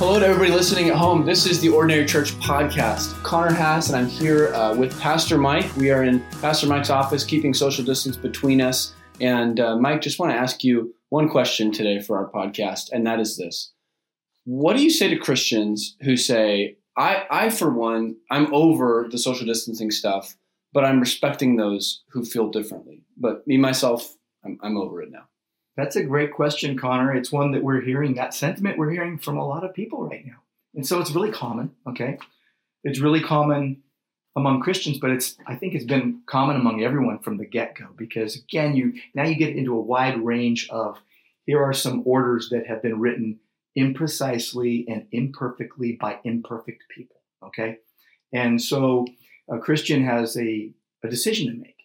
Hello to everybody listening at home. This is the Ordinary Church podcast. Connor Hass, and I'm here uh, with Pastor Mike. We are in Pastor Mike's office, keeping social distance between us. And uh, Mike, just want to ask you one question today for our podcast, and that is this: What do you say to Christians who say, "I, I for one, I'm over the social distancing stuff, but I'm respecting those who feel differently. But me myself, I'm, I'm over it now." That's a great question, Connor. It's one that we're hearing, that sentiment we're hearing from a lot of people right now. And so it's really common, okay? It's really common among Christians, but it's I think it's been common among everyone from the get-go because again, you now you get into a wide range of here are some orders that have been written imprecisely and imperfectly by imperfect people, okay? And so a Christian has a, a decision to make.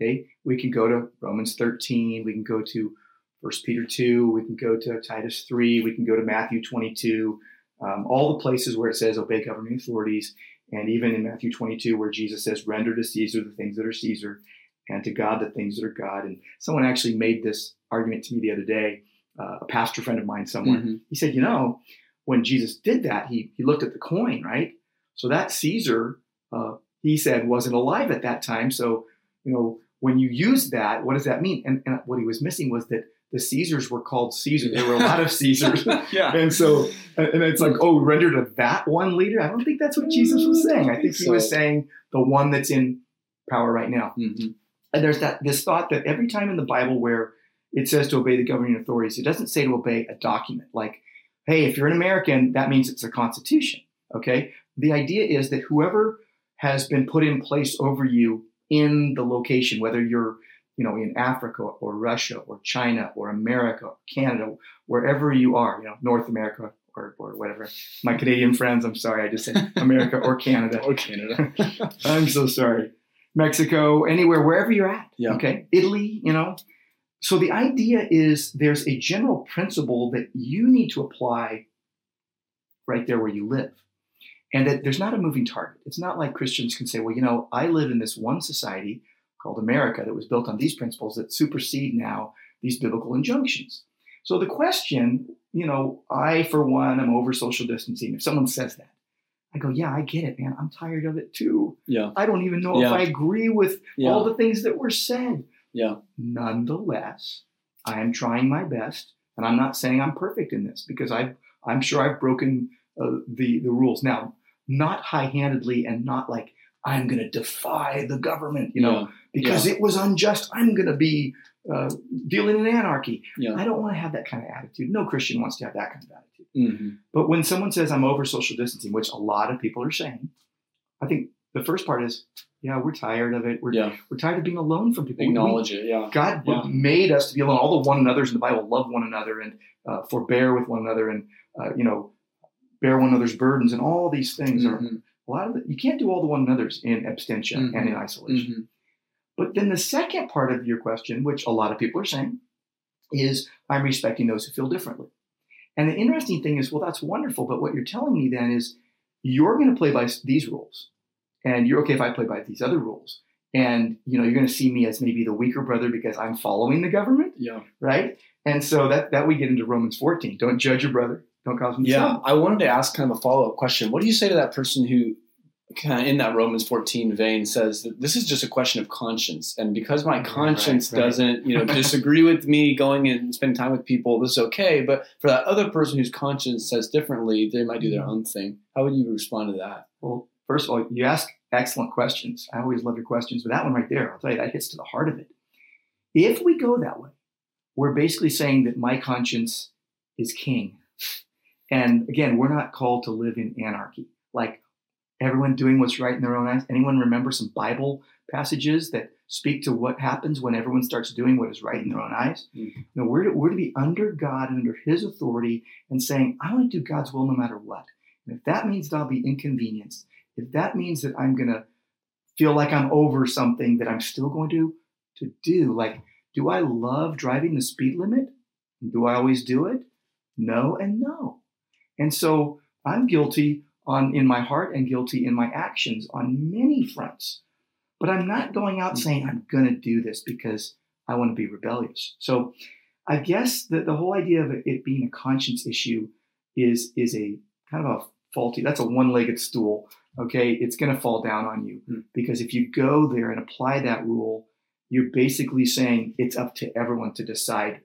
Okay, we can go to Romans 13, we can go to First Peter 2, we can go to Titus 3, we can go to Matthew 22, um, all the places where it says obey governing authorities, and even in Matthew 22 where Jesus says render to Caesar the things that are Caesar and to God the things that are God. And someone actually made this argument to me the other day, uh, a pastor friend of mine somewhere. Mm-hmm. He said, you know, when Jesus did that, he, he looked at the coin, right? So that Caesar, uh, he said, wasn't alive at that time. So, you know, when you use that, what does that mean? And, and what he was missing was that the Caesars were called Caesar. There were a lot of Caesars. yeah. And so, and it's like, oh, render to that one leader. I don't think that's what Jesus was saying. I think he was saying the one that's in power right now. Mm-hmm. And there's that this thought that every time in the Bible where it says to obey the governing authorities, it doesn't say to obey a document. Like, hey, if you're an American, that means it's a constitution. Okay. The idea is that whoever has been put in place over you in the location, whether you're you know, in Africa or Russia or China or America, or Canada, wherever you are, you know, North America or, or whatever. My Canadian friends, I'm sorry, I just said America or Canada. or Canada. I'm so sorry. Mexico, anywhere, wherever you're at. Yeah. Okay. Italy, you know. So the idea is there's a general principle that you need to apply right there where you live. And that there's not a moving target. It's not like Christians can say, well, you know, I live in this one society called America that was built on these principles that supersede now these biblical injunctions. So the question, you know, I for one am over social distancing. If someone says that, I go, yeah, I get it, man. I'm tired of it too. Yeah. I don't even know yeah. if I agree with yeah. all the things that were said. Yeah. Nonetheless, I am trying my best, and I'm not saying I'm perfect in this because I I'm sure I've broken uh, the the rules. Now, not high-handedly and not like I'm going to defy the government, you know, yeah. because yeah. it was unjust. I'm going to be uh, dealing in anarchy. Yeah. I don't want to have that kind of attitude. No Christian wants to have that kind of attitude. Mm-hmm. But when someone says I'm over social distancing, which a lot of people are saying, I think the first part is, yeah, we're tired of it. We're, yeah. we're tired of being alone from people. Acknowledge we, it. Yeah. God yeah. made us to be alone. All the one another's in the Bible love one another and uh, forbear with one another and, uh, you know, bear one another's burdens and all these things mm-hmm. are a lot of the, you can't do all the one another's in abstention mm-hmm. and in isolation. Mm-hmm. But then the second part of your question, which a lot of people are saying, is I'm respecting those who feel differently. And the interesting thing is, well, that's wonderful. But what you're telling me then is you're going to play by these rules, and you're okay if I play by these other rules. And you know, you're going to see me as maybe the weaker brother because I'm following the government, yeah, right? And so that that we get into Romans 14. Don't judge your brother. Don't cause to Yeah. I wanted to ask kind of a follow up question. What do you say to that person who, kind of in that Romans 14 vein, says that this is just a question of conscience, and because my conscience right, right. doesn't, you know, disagree with me going and spending time with people, this is okay. But for that other person whose conscience says differently, they might do their mm-hmm. own thing. How would you respond to that? Well, first of all, you ask excellent questions. I always love your questions, but that one right there, I'll tell you, that hits to the heart of it. If we go that way, we're basically saying that my conscience is king. And again, we're not called to live in anarchy. Like everyone doing what's right in their own eyes. Anyone remember some Bible passages that speak to what happens when everyone starts doing what is right in their own eyes? Mhm. No, we're to, we're to be under God and under His authority and saying, I want to do God's will no matter what. And if that means that I'll be inconvenienced, if that means that I'm going to feel like I'm over something that I'm still going to to do, like, do I love driving the speed limit? Do I always do it? No and no. And so I'm guilty on in my heart and guilty in my actions on many fronts. But I'm not going out saying I'm going to do this because I want to be rebellious. So I guess that the whole idea of it being a conscience issue is is a kind of a faulty. That's a one-legged stool. Okay, it's going to fall down on you Hmm. because if you go there and apply that rule, you're basically saying it's up to everyone to decide,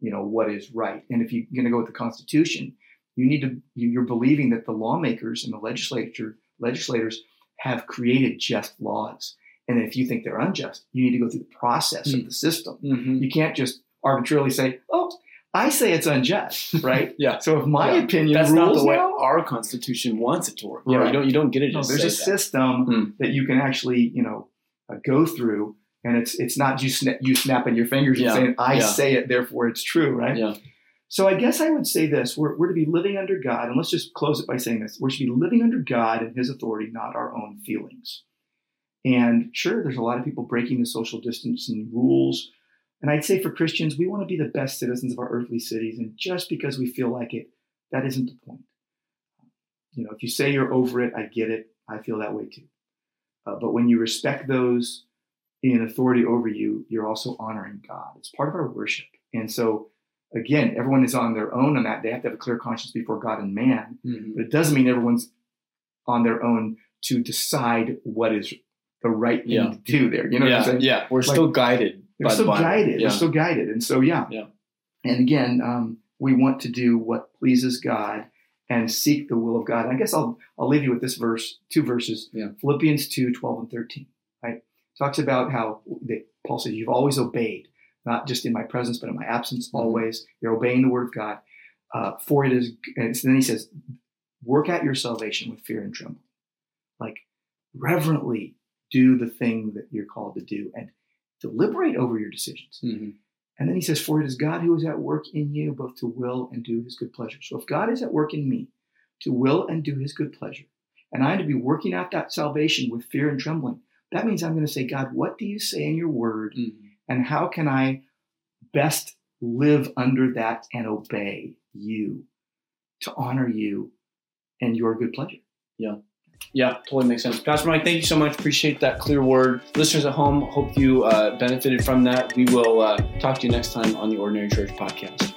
you know, what is right. And if you're going to go with the Constitution, you need to. you- You're believing that the lawmakers and the legislature legislators have created just laws, and if you think they're unjust, you need to go through the process Hmm. of the system. Mhm. You can't just arbitrarily say, "Oh, I say it's unjust," right? Yeah. So if my Yeah. opinion That's rules not the way now, our Constitution wants it to work. You, know, Right. you don't you don't get it. no, there's a that. system Hmm. that you can actually, you know, uh, go through, and it's it's not you sna- you snapping your fingers Yeah. and saying, "I Yeah. say it, therefore it's true," right? Yeah. So I guess I would say this: we're we're to be living under God, and let's just close it by saying this: we should be living under God and His authority, not our own feelings. And sure, there's a lot of people breaking the social distancing rules. And I'd say for Christians, we want to be the best citizens of our earthly cities. And just because we feel like it, that isn't the point. You know, if you say you're over it, I get it. I feel that way too. Uh, but when you respect those in authority over you, you're also honoring God. It's part of our worship. And so, again, everyone is on their own on that. They have to have a clear conscience before God and man. Mhm. But it doesn't mean everyone's on their own to decide what is the right thing Yeah. to do there. You know yeah, what I'm saying? yeah. We're still guided. They're still the guided. Yeah. They're still guided. And so, yeah. Yeah. And again, um, we want to do what pleases God and seek the will of God. And I guess I'll I'll leave you with this verse, two verses. Yeah. Philippians 2, 12 and 13. Right? Talks about how they, Paul says, You've always obeyed, not just in my presence, but in my absence, always. You're obeying the word of God. Uh, for it is, and then he says, Work out your salvation with fear and trembling. Like reverently do the thing that you're called to do and deliberate over your decisions. Mhm. And then he says, For it is God who is at work in you, both to will and do his good pleasure. So if God is at work in me to will and do his good pleasure, and I am to be working out that salvation with fear and trembling, that means I'm going to say, God, what do you say in your word? Mhm. And how can I best live under that and obey you to honor you and your good pleasure? Yeah, Yeah, totally makes sense. Pastor Mike, thank you so much. Appreciate that clear word. Listeners at home, hope you uh, benefited from that. We will uh, talk to you next time on the Ordinary Church podcast.